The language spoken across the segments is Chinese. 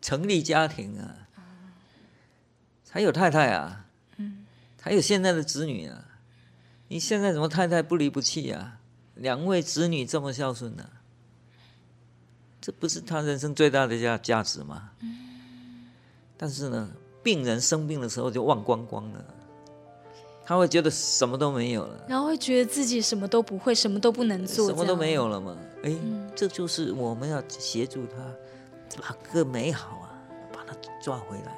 成立家庭啊，才有太太啊，才有现在的子女啊。你现在怎么太太不离不弃啊？两位子女这么孝顺呢、啊？这不是他人生最大的价价值吗？但是呢，病人生病的时候就忘光光了，他会觉得什么都没有了，然后会觉得自己什么都不会，什么都不能做，什么都没有了嘛。哎，这就是我们要协助他哪个美好啊，把他抓回来。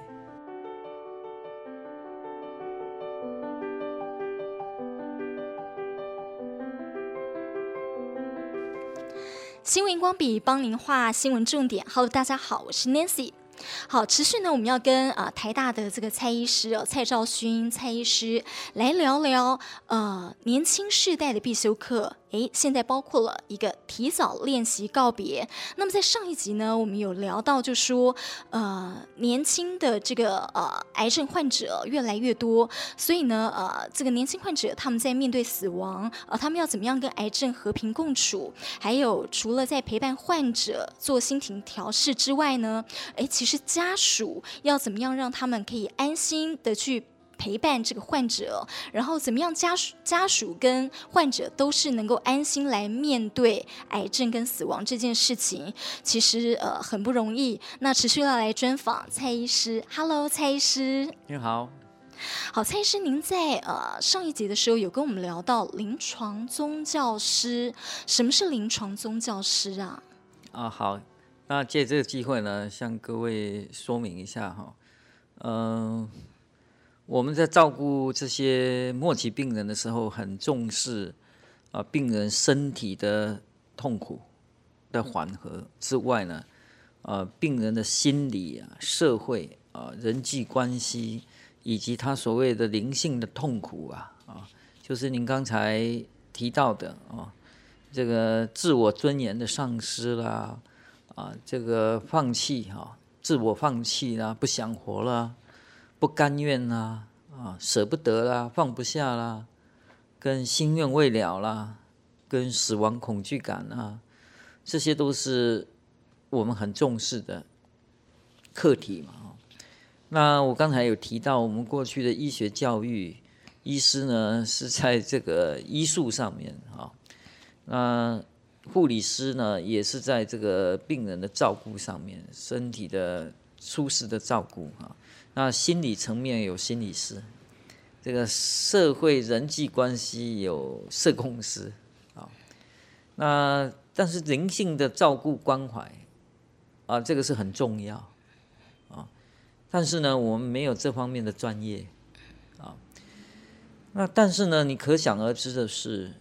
新闻光笔帮您画新闻重点。Hello，大家好，我是 Nancy。好，持续呢，我们要跟啊、呃、台大的这个蔡医师哦，蔡兆勋蔡医师来聊聊呃年轻世代的必修课。诶，现在包括了一个提早练习告别。那么在上一集呢，我们有聊到，就说呃年轻的这个呃癌症患者越来越多，所以呢呃这个年轻患者他们在面对死亡，呃他们要怎么样跟癌症和平共处？还有除了在陪伴患者做心情调试之外呢，诶，其实家属要怎么样让他们可以安心的去。陪伴这个患者，然后怎么样家属家属跟患者都是能够安心来面对癌症跟死亡这件事情，其实呃很不容易。那持续要来专访蔡医师，Hello，蔡医师，你好，好，蔡医师，您在呃上一集的时候有跟我们聊到临床宗教师，什么是临床宗教师啊？啊，好，那借这个机会呢，向各位说明一下哈，嗯、呃。我们在照顾这些末期病人的时候，很重视啊病人身体的痛苦的缓和之外呢，啊病人的心理啊、社会啊、人际关系以及他所谓的灵性的痛苦啊啊，就是您刚才提到的啊，这个自我尊严的丧失啦，啊这个放弃哈，自我放弃啦，不想活了。不甘愿啦，啊，舍不得啦，放不下啦，跟心愿未了啦，跟死亡恐惧感啊，这些都是我们很重视的课题嘛。那我刚才有提到，我们过去的医学教育，医师呢是在这个医术上面啊，那护理师呢也是在这个病人的照顾上面，身体的舒适的照顾啊。那心理层面有心理师，这个社会人际关系有社工师，啊，那但是灵性的照顾关怀，啊，这个是很重要，啊，但是呢，我们没有这方面的专业，啊，那但是呢，你可想而知的是，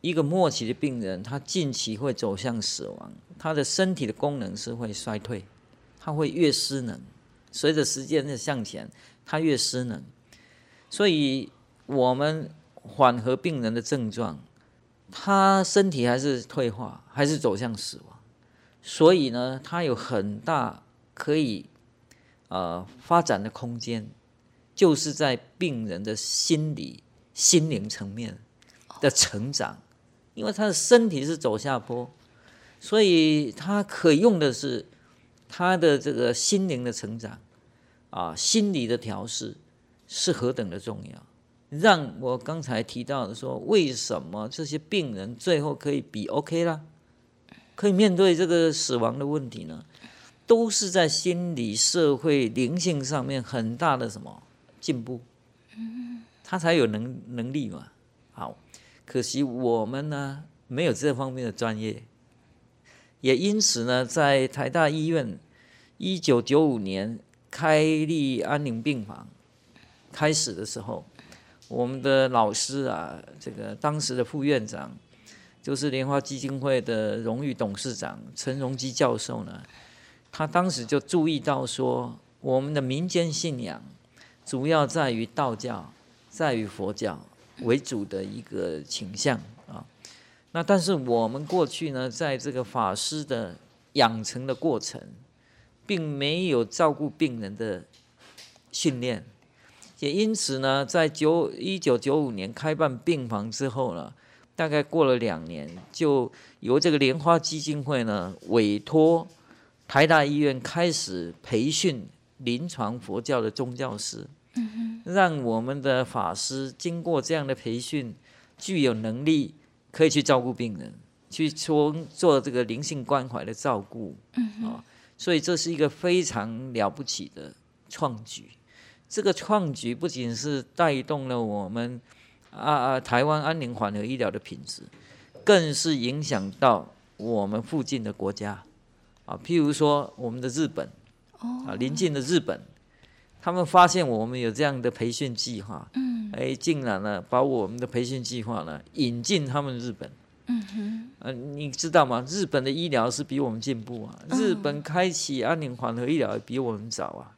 一个末期的病人，他近期会走向死亡，他的身体的功能是会衰退，他会越失能。随着时间的向前，他越失能，所以我们缓和病人的症状，他身体还是退化，还是走向死亡，所以呢，他有很大可以呃发展的空间，就是在病人的心理、心灵层面的成长，因为他的身体是走下坡，所以他可用的是。他的这个心灵的成长，啊，心理的调试是何等的重要，让我刚才提到的说，为什么这些病人最后可以比 OK 啦，可以面对这个死亡的问题呢？都是在心理、社会、灵性上面很大的什么进步，他才有能能力嘛。好，可惜我们呢没有这方面的专业。也因此呢，在台大医院一九九五年开立安宁病房开始的时候，我们的老师啊，这个当时的副院长就是莲花基金会的荣誉董事长陈荣基教授呢，他当时就注意到说，我们的民间信仰主要在于道教，在于佛教为主的一个倾向。那但是我们过去呢，在这个法师的养成的过程，并没有照顾病人的训练，也因此呢，在九一九九五年开办病房之后呢，大概过了两年，就由这个莲花基金会呢委托台大医院开始培训临床佛教的宗教师，让我们的法师经过这样的培训，具有能力可以去照顾病人，去做做这个灵性关怀的照顾，啊，所以这是一个非常了不起的创举。这个创举不仅是带动了我们啊啊台湾安宁缓和医疗的品质，更是影响到我们附近的国家。啊，譬如说我们的日本啊，邻近的日本，他们发现我们有这样的培训计划，哎，竟然呢把我们的培训计划呢引进他们日本，嗯哼，呃，你知道吗？日本的医疗是比我们进步啊，日本开启安宁缓和医疗比我们早啊。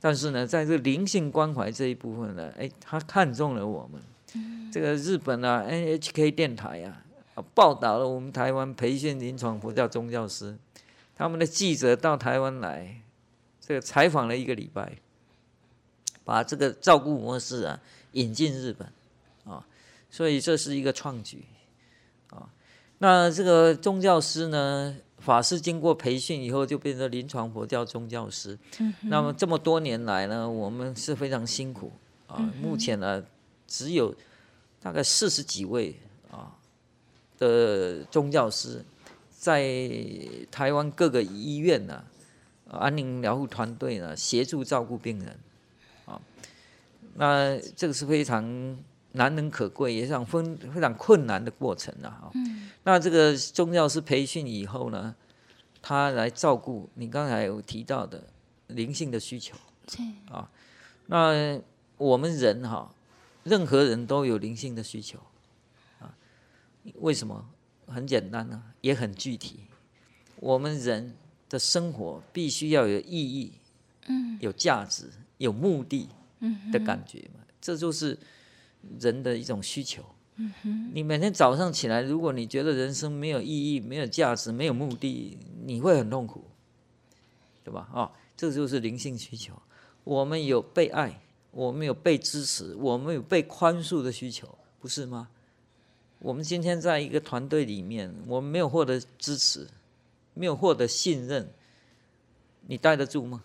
但是呢，在这个灵性关怀这一部分呢，哎，他看中了我们。嗯、这个日本啊，NHK 电台啊，报道了我们台湾培训临床佛教宗教师，他们的记者到台湾来，这个采访了一个礼拜，把这个照顾模式啊引进日本啊，所以这是一个创举啊。那这个宗教师呢？法师经过培训以后，就变成临床佛教宗教师。嗯、那么这么多年来呢，我们是非常辛苦啊。嗯、目前呢，只有大概四十几位啊的宗教师，在台湾各个医院呢，安宁疗护团队呢，协助照顾病人。啊，那这个是非常难能可贵，也是非常非常困难的过程啊。嗯那这个宗教师培训以后呢，他来照顾你刚才有提到的灵性的需求。对啊，那我们人哈，任何人都有灵性的需求啊。为什么？很简单呢，也很具体。我们人的生活必须要有意义，嗯，有价值、有目的嗯的感觉嘛，这就是人的一种需求。嗯哼，你每天早上起来，如果你觉得人生没有意义、没有价值、没有目的，你会很痛苦，对吧？啊、哦，这就是灵性需求。我们有被爱，我们有被支持，我们有被宽恕的需求，不是吗？我们今天在一个团队里面，我们没有获得支持，没有获得信任，你待得住吗？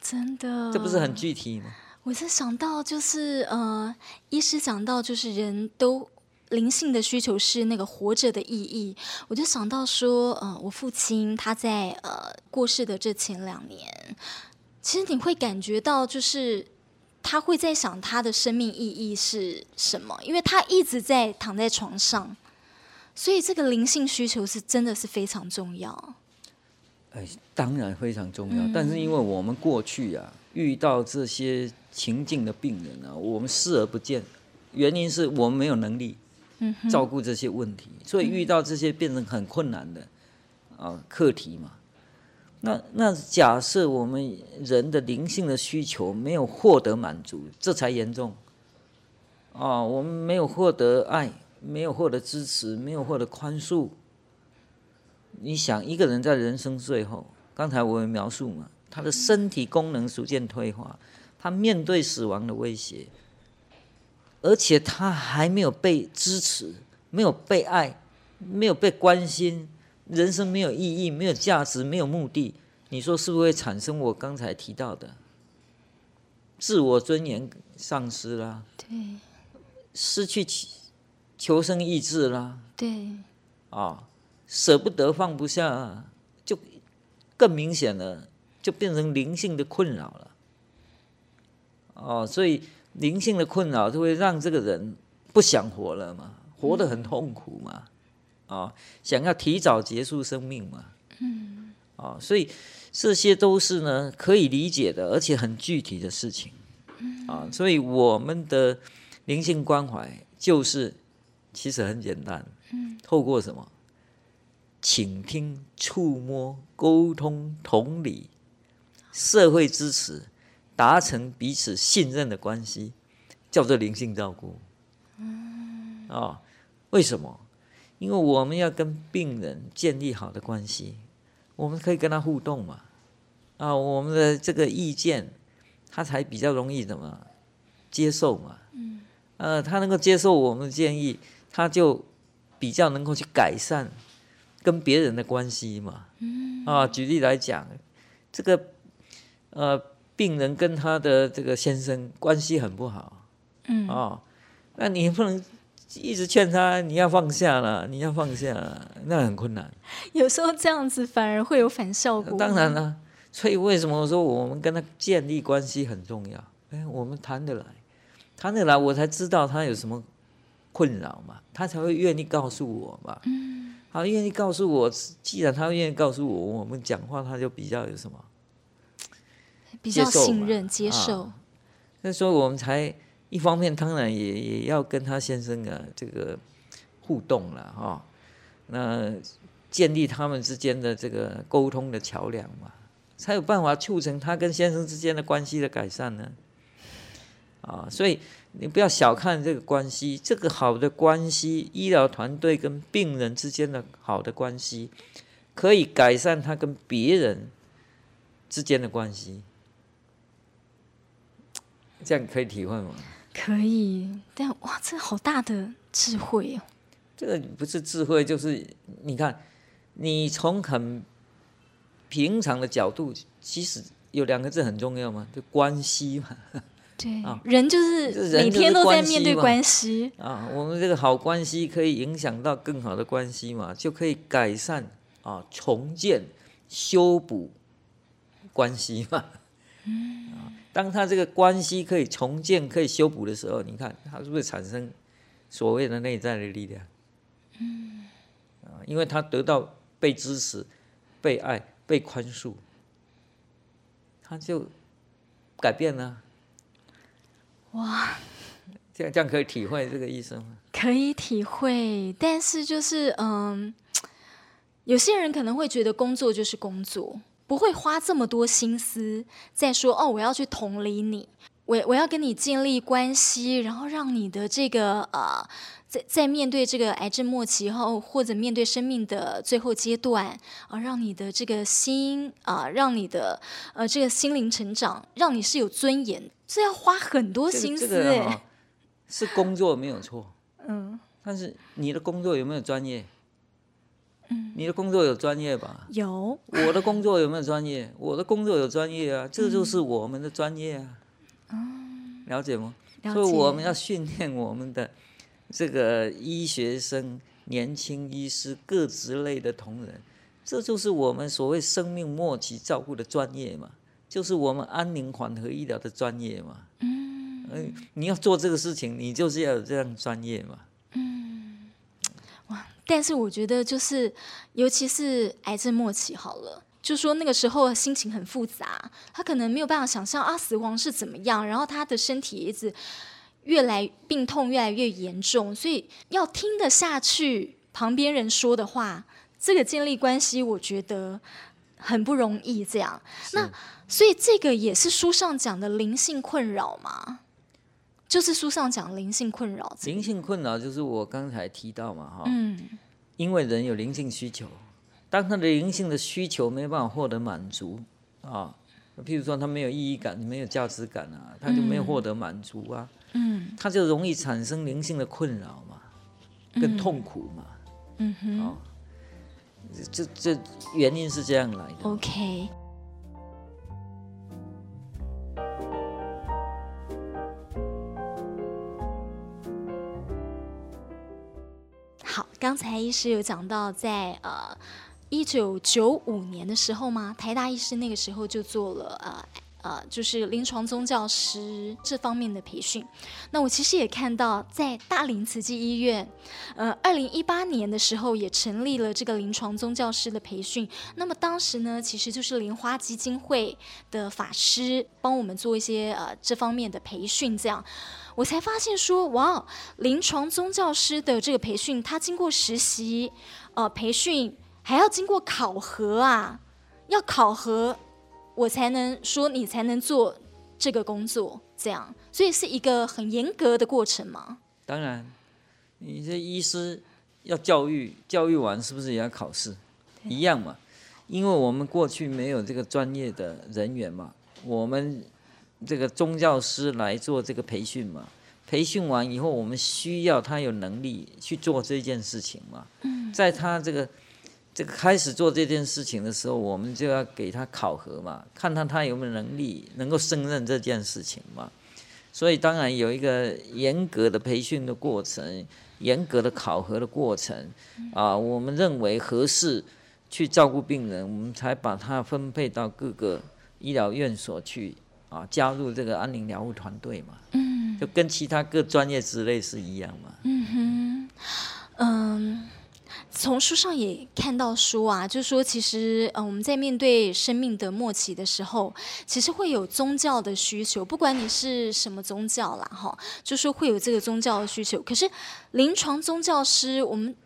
真的，这不是很具体吗？我是想到，就是呃，医师讲到，就是人都灵性的需求是那个活着的意义。我就想到说，呃，我父亲他在呃过世的这前两年，其实你会感觉到，就是他会在想他的生命意义是什么，因为他一直在躺在床上，所以这个灵性需求是真的是非常重要。哎，当然非常重要，嗯、但是因为我们过去啊遇到这些。情境的病人呢、啊，我们视而不见，原因是我们没有能力照顾这些问题，嗯、所以遇到这些变成很困难的啊课题嘛。那那假设我们人的灵性的需求没有获得满足，这才严重啊！我们没有获得爱，没有获得支持，没有获得宽恕。你想，一个人在人生最后，刚才我有描述嘛，他的身体功能逐渐退化。他面对死亡的威胁，而且他还没有被支持，没有被爱，没有被关心，人生没有意义，没有价值，没有目的。你说是不是会产生我刚才提到的自我尊严丧失了？对，失去求生意志啦？对，啊，舍不得放不下，就更明显了，就变成灵性的困扰了。哦，所以灵性的困扰就会让这个人不想活了嘛，活得很痛苦嘛，啊、哦，想要提早结束生命嘛，嗯，啊、哦，所以这些都是呢可以理解的，而且很具体的事情，啊、哦，所以我们的灵性关怀就是其实很简单，嗯，透过什么？倾听、触摸、沟通、同理、社会支持。达成彼此信任的关系，叫做灵性照顾。嗯，啊，为什么？因为我们要跟病人建立好的关系，我们可以跟他互动嘛。啊，我们的这个意见，他才比较容易怎么接受嘛。嗯，呃，他能够接受我们的建议，他就比较能够去改善跟别人的关系嘛。嗯。啊，举例来讲，这个呃，病人跟他的这个先生关系很不好，嗯，啊，那你不能一直劝他，你要放下了，你要放下了，那很困难。有时候这样子反而会有反效果。当然了，所以为什么我说我们跟他建立关系很重要？哎，我们谈得来，谈得来，我才知道他有什么困扰嘛，他才会愿意告诉我嘛。嗯，他愿意告诉我，既然他愿意告诉我，我们讲话他就比较有什么，比较信任接受。那所以我们才一方面当然也也要跟他先生啊这个互动了哈、哦，那建立他们之间的这个沟通的桥梁嘛，才有办法促成他跟先生之间的关系的改善呢。啊，所以你不要小看这个关系，这个好的关系，医疗团队跟病人之间的好的关系，可以改善他跟别人之间的关系。这样可以体会吗？可以，但哇，这好大的智慧哦！这个不是智慧，就是你看，你从很平常的角度，其实有两个字很重要嘛，就关系嘛。对，啊，人就是每天都在面对关系啊。我们这个好关系可以影响到更好的关系嘛，就可以改善啊，重建、修补关系嘛。嗯，当他这个关系可以重建、可以修补的时候，你看他是不是产生所谓的内在的力量？嗯，啊，因为他得到被支持、被爱、被宽恕，他就改变了。哇，这样这样可以体会这个意思吗？可以体会，但是就是嗯，有些人可能会觉得工作就是工作，不会花这么多心思在说哦，我要去同理你，我我要跟你建立关系，然后让你的这个呃，在在面对这个癌症末期后，或者面对生命的最后阶段啊、呃，让你的这个心啊、呃，让你的呃这个心灵成长，让你是有尊严。这要花很多心思哎、这个，是工作没有错，嗯，但是你的工作有没有专业？嗯，你的工作有专业吧？有。我的工作有没有专业？我的工作有专业啊，这就是我们的专业啊。嗯，了解吗？了解。所以我们要训练我们的这个医学生、年轻医师、各职类的同仁，这就是我们所谓生命末期照顾的专业嘛。就是我们安宁缓和医疗的专业嘛，嗯，你要做这个事情，你就是要有这样专业嘛，嗯，哇！但是我觉得就是，尤其是癌症末期好了，就说那个时候心情很复杂，他可能没有办法想象啊死亡是怎么样，然后他的身体一直越来病痛越来越严重，所以要听得下去旁边人说的话，这个建立关系，我觉得。很不容易，这样。那所以这个也是书上讲的灵性困扰吗？就是书上讲灵性困扰。灵性困扰就是我刚才提到嘛，哈。嗯。因为人有灵性需求，当他的灵性的需求没办法获得满足啊，譬如说他没有意义感、没有价值感啊，他就没有获得满足啊。嗯。他就容易产生灵性的困扰嘛，跟痛苦嘛。嗯哼。这这原因是这样来的。OK。好，刚才医师有讲到在，在呃一九九五年的时候嘛，台大医师那个时候就做了呃。呃，就是临床宗教师这方面的培训。那我其实也看到，在大林慈济医院，呃，二零一八年的时候也成立了这个临床宗教师的培训。那么当时呢，其实就是莲花基金会的法师帮我们做一些呃这方面的培训。这样，我才发现说，哇，临床宗教师的这个培训，他经过实习，呃，培训还要经过考核啊，要考核。我才能说你才能做这个工作，这样，所以是一个很严格的过程吗？当然，你这医师要教育，教育完是不是也要考试？一样嘛，因为我们过去没有这个专业的人员嘛，我们这个宗教师来做这个培训嘛，培训完以后，我们需要他有能力去做这件事情嘛。嗯，在他这个这个开始做这件事情的时候，我们就要给他考核嘛，看看他有没有能力能够胜任这件事情嘛。所以当然有一个严格的培训的过程，严格的考核的过程啊，我们认为合适去照顾病人，我们才把他分配到各个医疗院所去啊，加入这个安宁疗护团队嘛。嗯，就跟其他各专业之类是一样嘛。嗯哼，嗯。从书上也看到说啊，就是说其实，呃，我们在面对生命的末期的时候，其实会有宗教的需求，不管你是什么宗教啦，哈，就说会有这个宗教的需求。可是临床宗教师，我们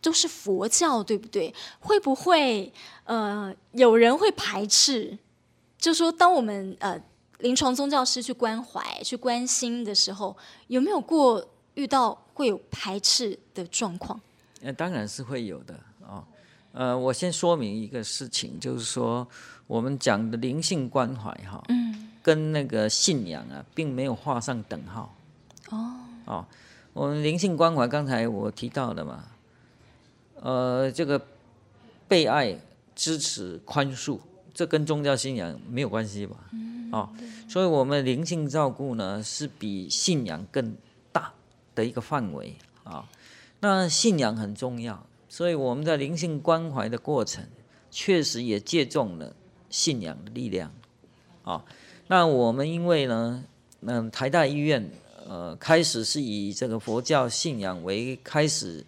都是佛教，对不对？会不会呃有人会排斥？就说当我们呃临床宗教师去关怀、去关心的时候，有没有过遇到会有排斥的状况？那当然是会有的啊，呃，我先说明一个事情，就是说我们讲的灵性关怀哈，嗯，跟那个信仰啊，并没有画上等号。哦，哦，我们灵性关怀刚才我提到的嘛，呃，这个被爱、支持、宽恕，这跟宗教信仰没有关系吧？嗯，哦，所以我们灵性照顾呢，是比信仰更大的一个范围啊。那信仰很重要，所以我们在灵性关怀的过程，确实也借重了信仰的力量。啊，那我们因为呢，嗯，台大医院呃开始是以这个佛教信仰为开始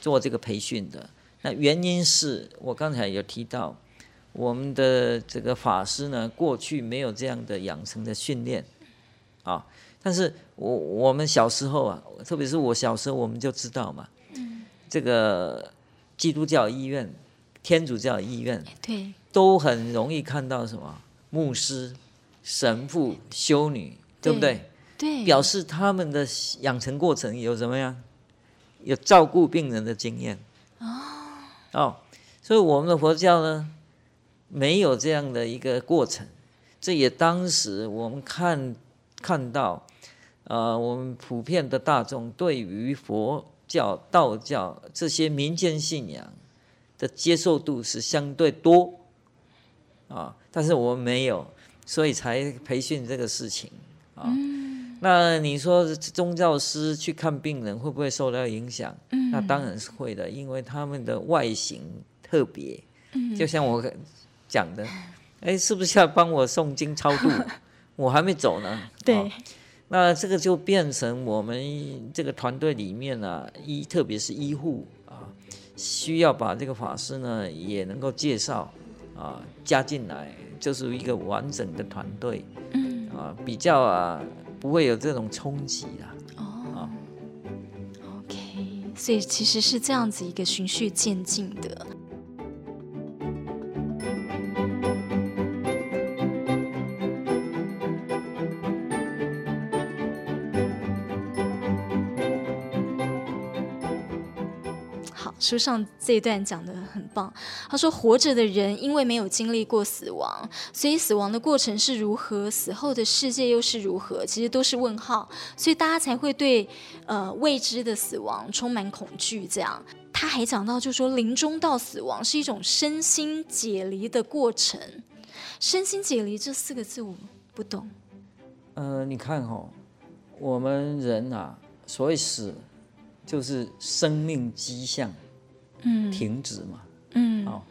做这个培训的。那原因是我刚才有提到，我们的这个法师呢，过去没有这样的养成的训练，啊，但是我我们小时候啊，特别是我小时候，我们就知道嘛。这个基督教医院、天主教医院，对，都很容易看到什么牧师、神父、修女，对不对？对，表示他们的养成过程有什么样？有照顾病人的经验。哦，哦，所以我们的佛教呢，没有这样的一个过程。这也当时我们看看到，呃，我们普遍的大众对于佛。教、道教这些民间信仰的接受度是相对多啊，但是我们没有，所以才培训这个事情啊。嗯、那你说宗教师去看病人会不会受到影响？嗯、那当然是会的，因为他们的外形特别。嗯、就像我讲的，哎，是不是要帮我诵经超度？我还没走呢。对。啊那这个就变成我们这个团队里面呢，医特别是医护啊，需要把这个法师呢也能够介绍啊加进来，就是一个完整的团队，嗯啊比较啊不会有这种冲击啦。哦，OK，所以其实是这样子一个循序渐进的。书上这一段讲得很棒，他说：“活着的人因为没有经历过死亡，所以死亡的过程是如何，死后的世界又是如何，其实都是问号，所以大家才会对呃未知的死亡充满恐惧。”这样，他还讲到，就说临终到死亡是一种身心解离的过程。身心解离这四个字我不懂。呃，你看哦，我们人啊，所谓死，就是生命迹象。停止嘛，嗯，哦，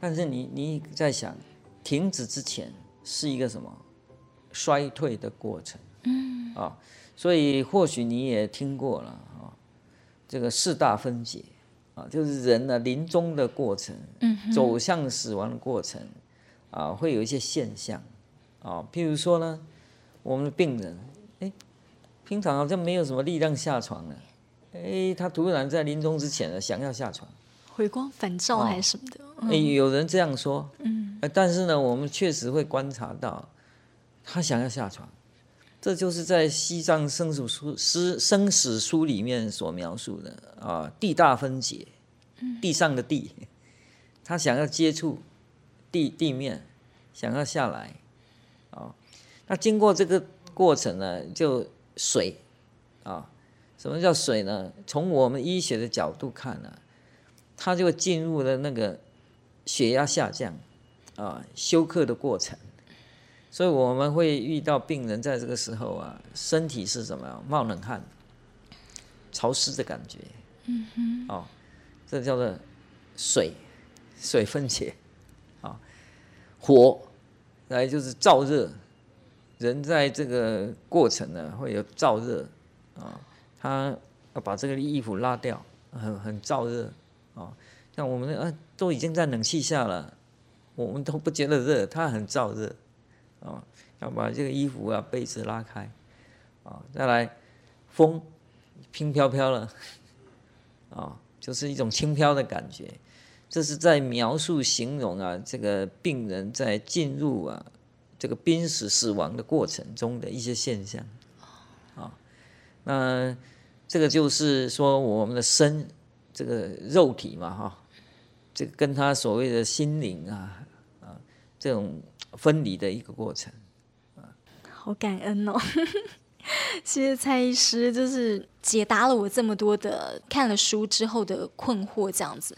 但是你你在想，停止之前是一个什么？衰退的过程，嗯，啊、哦，所以或许你也听过了啊、哦，这个四大分解。啊、哦，就是人呢临终的过程，嗯，走向死亡的过程，啊、哦，会有一些现象，啊、哦，譬如说呢，我们的病人，哎，平常好像没有什么力量下床了，哎，他突然在临终之前呢，想要下床。回光返照还是什么的？哦嗯、有人这样说。嗯，但是呢，我们确实会观察到，他想要下床，这就是在《西藏生死书》诗生死书里面所描述的啊，地大分解，地上的地，他想要接触地地面，想要下来，啊，那经过这个过程呢，就水，啊，什么叫水呢？从我们医学的角度看呢？他就进入了那个血压下降啊，休克的过程。所以我们会遇到病人在这个时候啊，身体是什么？冒冷汗、潮湿的感觉。嗯哼。哦，这叫做水，水分解。啊、哦，火，来就是燥热。人在这个过程呢，会有燥热。啊、哦，他要把这个衣服拉掉，很很燥热。哦，像我们啊，都已经在冷气下了，我们都不觉得热，他很燥热。啊，要把这个衣服啊、被子拉开，啊，再来，风轻飘飘了，啊，就是一种轻飘的感觉，这是在描述、形容啊，这个病人在进入啊这个濒死死亡的过程中的一些现象，啊，那这个就是说我们的身这个肉体嘛，哈，这个跟他所谓的心灵啊，啊，这种。分离的一个过程，好感恩哦！谢谢蔡医师，就是解答了我这么多的看了书之后的困惑，这样子。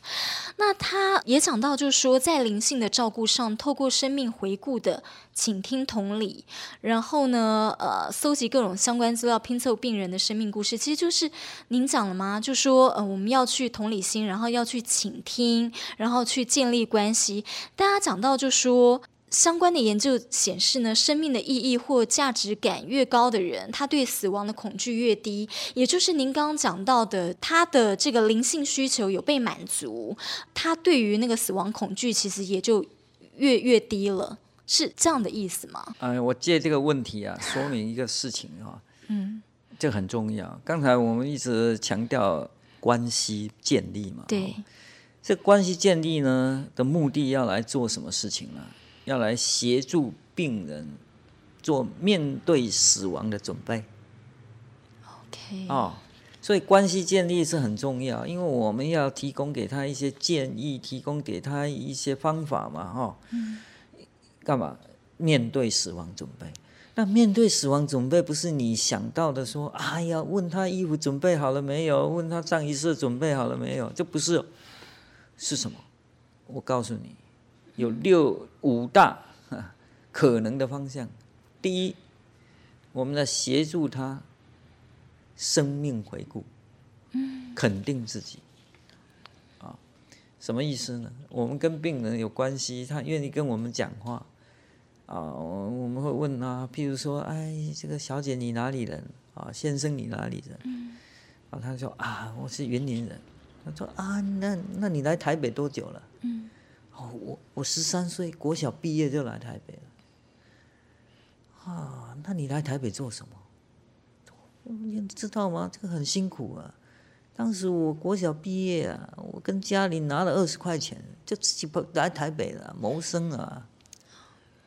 那他也讲到，就是说在灵性的照顾上，透过生命回顾的倾听同理，然后呢，呃，搜集各种相关资料，拼凑病人的生命故事，其实就是您讲了吗？就说呃，我们要去同理心，然后要去倾听，然后去建立关系。大家讲到就说。相关的研究显示呢，生命的意义或价值感越高的人，他对死亡的恐惧越低。也就是您刚刚讲到的，他的这个灵性需求有被满足，他对于那个死亡恐惧其实也就越越低了，是这样的意思吗？嗯，我借这个问题啊，说明一个事情啊，嗯，这很重要。刚才我们一直强调关系建立嘛，对，这关系建立呢的目的要来做什么事情呢？要来协助病人做面对死亡的准备。OK。哦，所以关系建立是很重要，因为我们要提供给他一些建议，提供给他一些方法嘛，哈、哦。嗯。干嘛？面对死亡准备。那面对死亡准备，不是你想到的说，哎呀，问他衣服准备好了没有？问他葬仪社准备好了没有？这不是，是什么？我告诉你。有六五大 可能的方向。第一，我们来协助他生命回顾，肯定自己。啊，什么意思呢？我们跟病人有关系，他愿意跟我们讲话。啊，我们会问啊，譬如说，哎，这个小姐你哪里人？啊，先生你哪里人？啊，他说啊，我是云林人。他说啊，那那你来台北多久了？哦，我我十三岁国小毕业就来台北了。啊，那你来台北做什么？你知道吗？这个很辛苦啊。当时我国小毕业啊，我跟家里拿了二十块钱，就自己跑来台北了，谋生啊。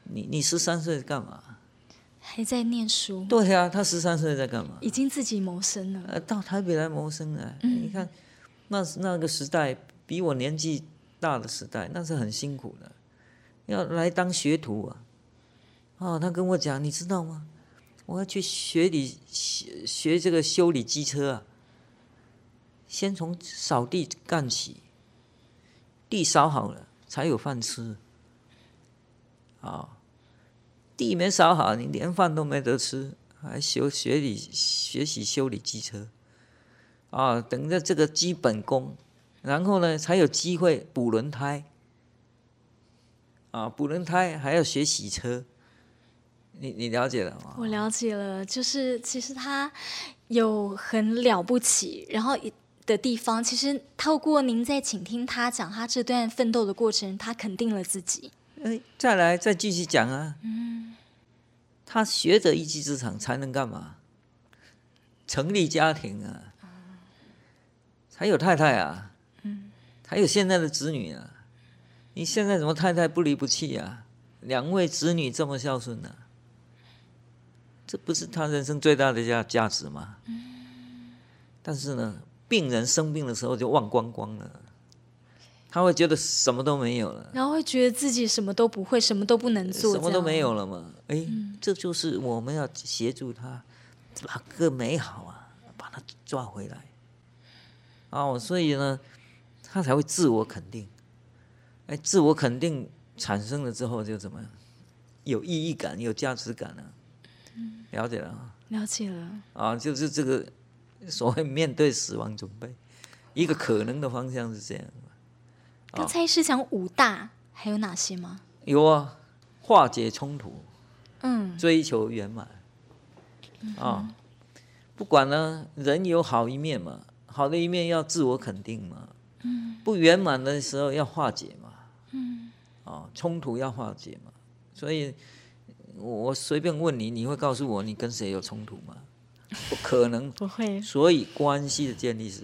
你你十三岁干嘛？还在念书。对呀，他十三岁在干嘛？已经自己谋生了。呃到台北来谋生啊。嗯。你看，那那个时代比我年纪。大的时代，那是很辛苦的，要来当学徒啊！哦，他跟我讲，你知道吗？我要去学理学学这个修理机车啊，先从扫地干起，地扫好了才有饭吃。啊、地没扫好，你连饭都没得吃，还学学理学习修理机车啊、等着这个基本功。然后呢，才有机会补轮胎，啊，补轮胎还要学洗车，你你了解了吗？我了解了，就是其实他有很了不起，然后的地方，其实透过您在倾听他讲他这段奋斗的过程，他肯定了自己。哎，再来再继续讲啊，嗯，他学着一技之长才能干嘛？成立家庭啊，才有太太啊。还有现在的子女啊，你现在怎么太太不离不弃啊？两位子女这么孝顺呢、啊？这不是他人生最大的价价值吗？但是呢，病人生病的时候就忘光光了，他会觉得什么都没有了，然后会觉得自己什么都不会，什么都不能做，什么都没有了嘛？哎，这就是我们要协助他把个美好啊，把它抓回来。哦，所以呢。他才会自我肯定，哎，自我肯定产生了之后就怎么样？有意义感，有价值感了。了解了。了解了。啊，就是这个所谓面对死亡准备，一个可能的方向是这样。刚才是讲五大，还有哪些吗？有啊，化解冲突，嗯，追求圆满。啊，不管呢，人有好一面嘛，好的一面要自我肯定嘛。嗯，不圆满的时候要化解嘛。嗯，啊，冲突要化解嘛。所以，我随便问你，你会告诉我你跟谁有冲突吗？不可能，不会。所以关系的建立是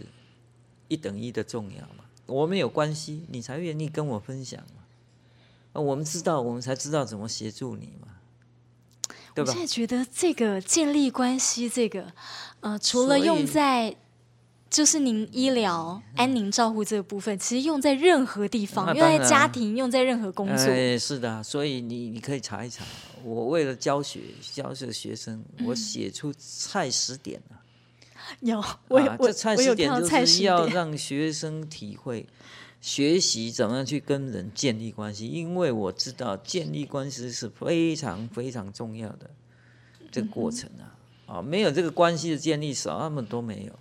一等一的重要嘛。我们有关系，你才愿意跟我分享嘛。啊，我们知道，我们才知道怎么协助你嘛。我现在觉得这个建立关系，这个呃，除了用在就是您医疗安宁照护这个部分，其实用在任何地方，用在家庭，用在任何工作。哎，是的，所以你你可以查一查。我为了教学教这个学生，我写出菜食点了。有，我有，这菜食点就是要让学生体会。学习怎么样去跟人建立关系，因为我知道建立关系是非常非常重要的这个过程啊！啊，没有这个关系的建立，什么都没有。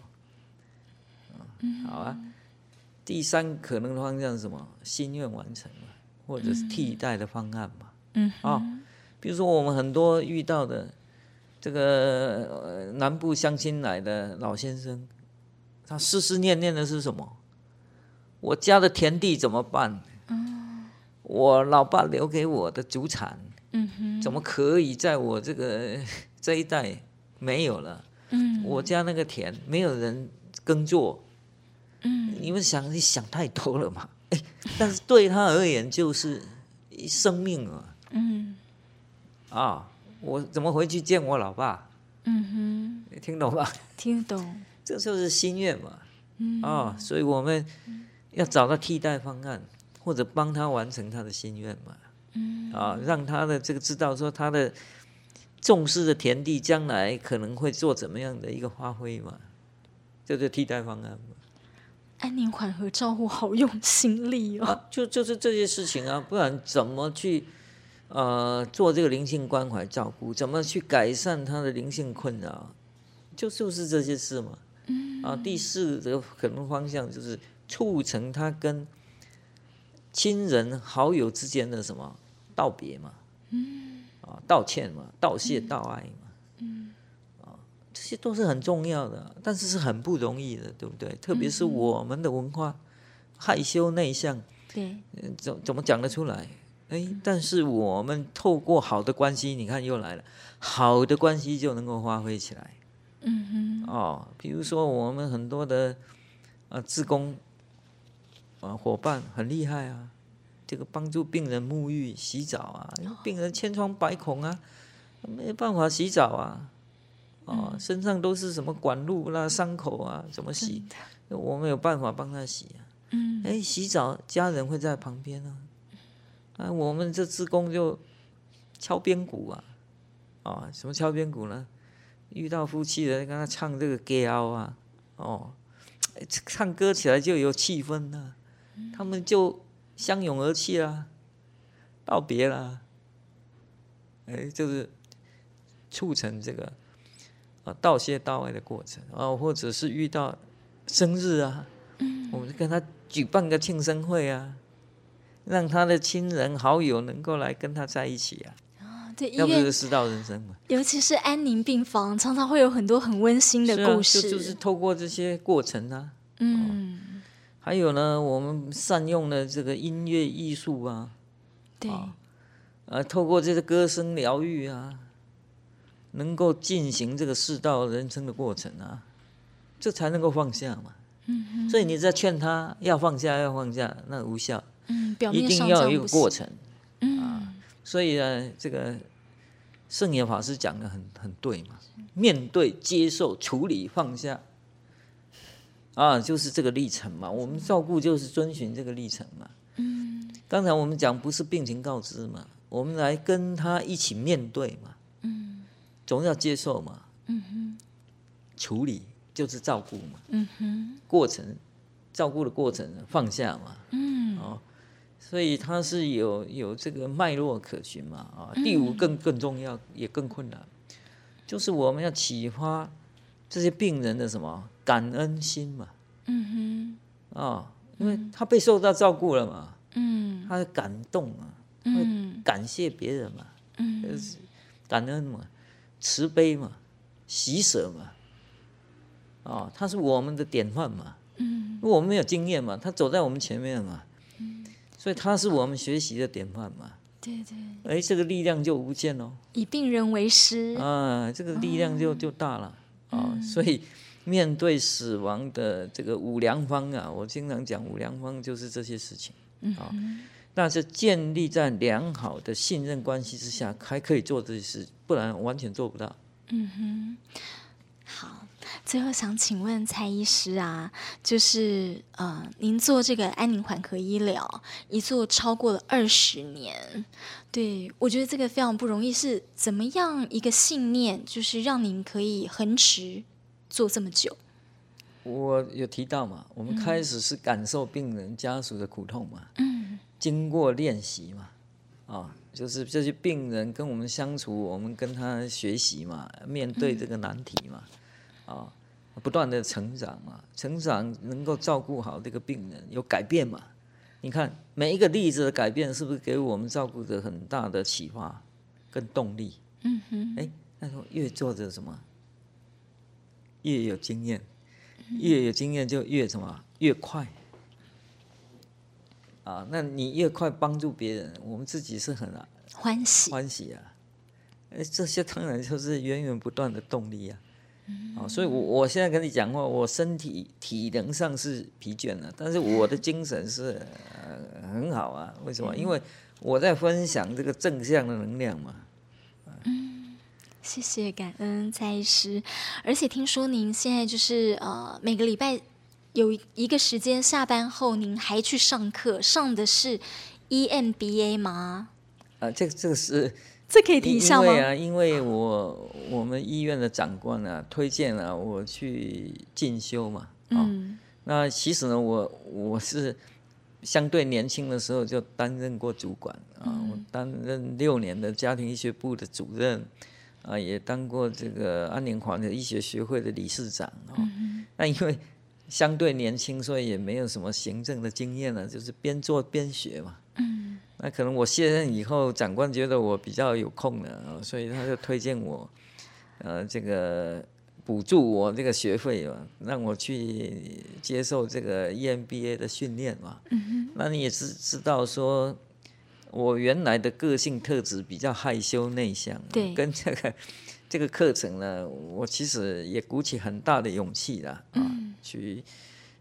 好啊。第三可能的方向是什么？心愿完成嘛，或者是替代的方案嘛。嗯。啊，比如说我们很多遇到的这个南部乡亲来的老先生，他思思念念的是什么？我家的田地怎么办？嗯，我老爸留给我的祖产，嗯哼，怎么可以在我这个 这一代没有了？嗯，我家那个田没有人耕作，嗯，你们想，你想太多了嘛？哎，但是对他而言就是生命啊，嗯，啊，我怎么回去见我老爸？嗯哼，你听懂吗？听懂，这就是心愿嘛，嗯，啊，所以我们。要找到替代方案，或者帮他完成他的心愿嘛？嗯，啊，让他的这个知道说他的重视的田地将来可能会做怎么样的一个发挥嘛？这就替代方案嘛。安宁缓和照护好用心力哦，就就是这些事情啊，不然怎么去呃做这个灵性关怀照顾？怎么去改善他的灵性困扰？就就是这些事嘛。嗯，啊，第四个可能方向就是。促成他跟亲人好友之间的什么道别嘛，嗯，啊，道歉嘛，道谢道爱嘛，些都是很重要的，但是是很不容易的，对不对？特别是我们的文化害羞内向，对，怎怎么讲得出来？哎，但是我们透过好的关系，你看又来了，好的关系就能够发挥起来，嗯哼，哦，比如说我们很多的啊，志工。啊，伙伴很厉害啊！这个帮助病人沐浴、洗澡啊，病人千疮百孔啊，没办法洗澡啊，哦，嗯、身上都是什么管路啦、伤口啊，怎么洗？我没有办法帮他洗啊。嗯，哎，洗澡家人会在旁边啊。啊，我们这职工就敲边鼓啊，啊，什么敲边鼓呢？遇到夫妻的，跟他唱这个歌啊，哦，唱歌起来就有气氛呐、啊。他们就相拥而泣啦，道别啦，哎，就是促成这个啊道谢道爱的过程啊，或者是遇到生日啊，我们跟他举办个庆生会啊，让他的亲人好友能够来跟他在一起啊。啊，对，那不就是世道人生嘛？尤其是安宁病房，常常会有很多很温馨的故事，就，就是透过这些过程啊，嗯。还有呢，我们善用了这个音乐艺术啊，对，啊，透过这个歌声疗愈啊，能够进行这个世道人生的过程啊，这才能够放下嘛。嗯哼。所以你在劝他要放下，要放下，那无效。嗯，表面一定要有一个过程。嗯。啊，所以呢，这个圣严法师讲的很很对嘛，面对、接受、处理、放下。啊，就是这个历程嘛，我们照顾就是遵循这个历程嘛。嗯，刚才我们讲不是病情告知嘛，我们来跟他一起面对嘛。嗯，总要接受嘛。嗯哼，处理就是照顾嘛。嗯哼，过程照顾的过程放下嘛。嗯，哦，所以它是有有这个脉络可循嘛。啊。第五更更重要，也更困难，就是我们要启发这些病人的什么？感恩心嘛。嗯哼，啊，因为他被受到照顾了嘛，嗯，他感动啊，会感谢别人嘛，嗯，感恩嘛，慈悲嘛，喜舍嘛，哦，他是我们的典范嘛，嗯，因为我们没有经验嘛，他走在我们前面嘛，嗯，所以他是我们学习的典范嘛，对对，哎，这个力量就无限哦，以病人为师。啊，这个力量就就大了。啊，所以。面对死亡的这个五良方啊，我经常讲五良方就是这些事情啊。那是建立在良好的信任关系之下，还可以做这些事，不然完全做不到。嗯哼。好，最后想请问蔡医师啊，就是呃，您做这个安宁缓和医疗，一做超过了二十年，对，我觉得这个非常不容易。是怎么样一个信念，就是让您可以恒持？做这么久，我有提到嘛？我们开始是感受病人家属的苦痛嘛，嗯，经过练习嘛，啊，就是这些病人跟我们相处，我们跟他学习嘛，面对这个难题嘛，啊，不断的成长嘛，成长能够照顾好这个病人，有改变嘛？你看每一个例子的改变，是不是给我们照顾者很大的启发跟动力？嗯哼，哎，那时候越做着什么？越有经验，越有经验就越什么越快啊！那你越快帮助别人，我们自己是很欢喜欢喜啊！哎，这些当然就是源源不断的动力啊！哦，所以我我现在跟你讲话，我身体体能上是疲倦了，但是我的精神是很好啊！为什么？因为我在分享这个正向的能量嘛。嗯谢谢感恩蔡医师，而且听说您现在就是呃每个礼拜有一个时间下班后，您还去上课，上的是 EMBA 吗？啊、呃，这个这个是 这可以提一下吗？因为啊，因为我我们医院的长官啊推荐了、啊、我去进修嘛，哦、嗯，那其实呢，我我是相对年轻的时候就担任过主管啊，嗯、我担任六年的家庭医学部的主任。啊，也当过这个安宁华的医学学会的理事长哦。嗯、那因为相对年轻，所以也没有什么行政的经验了，就是边做边学嘛。嗯。那可能我卸任以后，长官觉得我比较有空了，所以他就推荐我，呃，这个补助我这个学费嘛，让我去接受这个 EMBA 的训练嘛。嗯哼。那你也是知道说。我原来的个性特质比较害羞内向，对，跟这个这个课程呢，我其实也鼓起很大的勇气了啊，嗯、去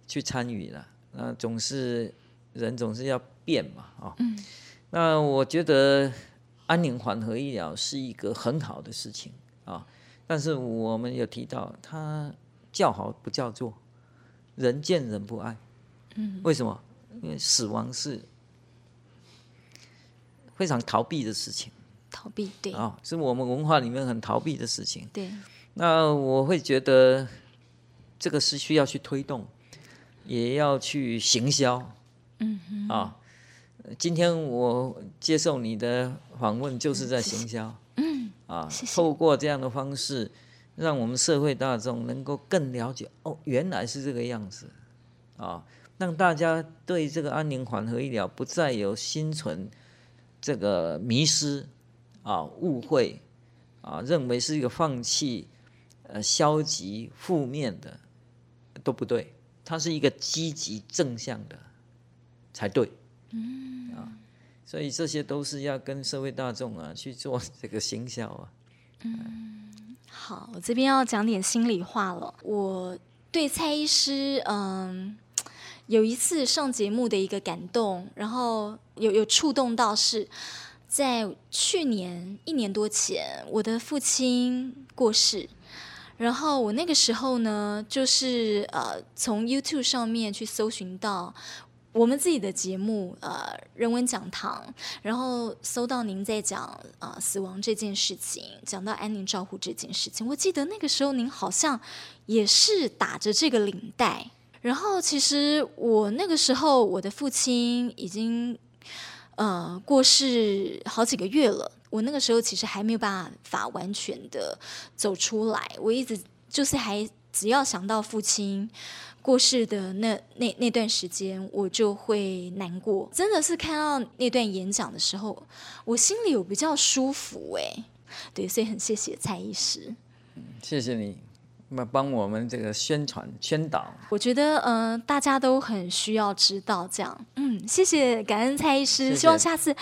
去参与了。那总是人总是要变嘛，啊，嗯、那我觉得安宁缓和医疗是一个很好的事情啊，但是我们有提到，它叫好不叫座，人见人不爱，嗯，为什么？因为死亡是。非常逃避的事情，逃避对啊、哦，是我们文化里面很逃避的事情。对，那我会觉得这个是需要去推动，也要去行销。嗯哼啊、哦，今天我接受你的访问，就是在行销。嗯啊，谢谢透过这样的方式，让我们社会大众能够更了解哦，原来是这个样子啊、哦，让大家对这个安宁缓和医疗不再有心存。这个迷失啊，误会啊，认为是一个放弃、呃，消极、负面的都不对，它是一个积极正向的才对。嗯啊，所以这些都是要跟社会大众啊去做这个行销啊。嗯，好，我这边要讲点心里话了。我对蔡医师，嗯。有一次上节目的一个感动，然后有有触动到是，在去年一年多前，我的父亲过世，然后我那个时候呢，就是呃从 YouTube 上面去搜寻到我们自己的节目呃人文讲堂，然后搜到您在讲啊、死亡这件事情，讲到安宁照护这件事情，我记得那个时候您好像也是打着这个领带。然后，其实我那个时候，我的父亲已经呃，过世好几个月了。我那个时候其实还没有办法完全的走出来，我一直就是还只要想到父亲过世的那那那段时间，我就会难过。真的是看到那段演讲的时候，我心里有比较舒服哎。对，所以很谢谢蔡医师。谢谢你。那么帮我们这个宣传宣导，我觉得嗯、呃，大家都很需要知道这样。嗯，谢谢感恩蔡医师，谢谢希望下次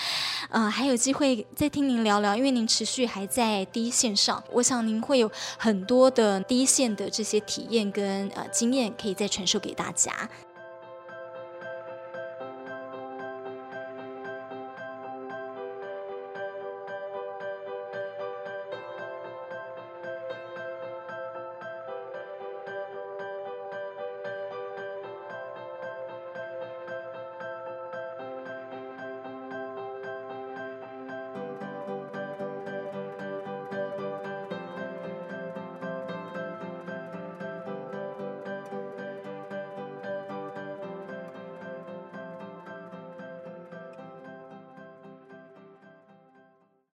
呃还有机会再听您聊聊，因为您持续还在第一线上，我想您会有很多的第一线的这些体验跟呃经验可以再传授给大家。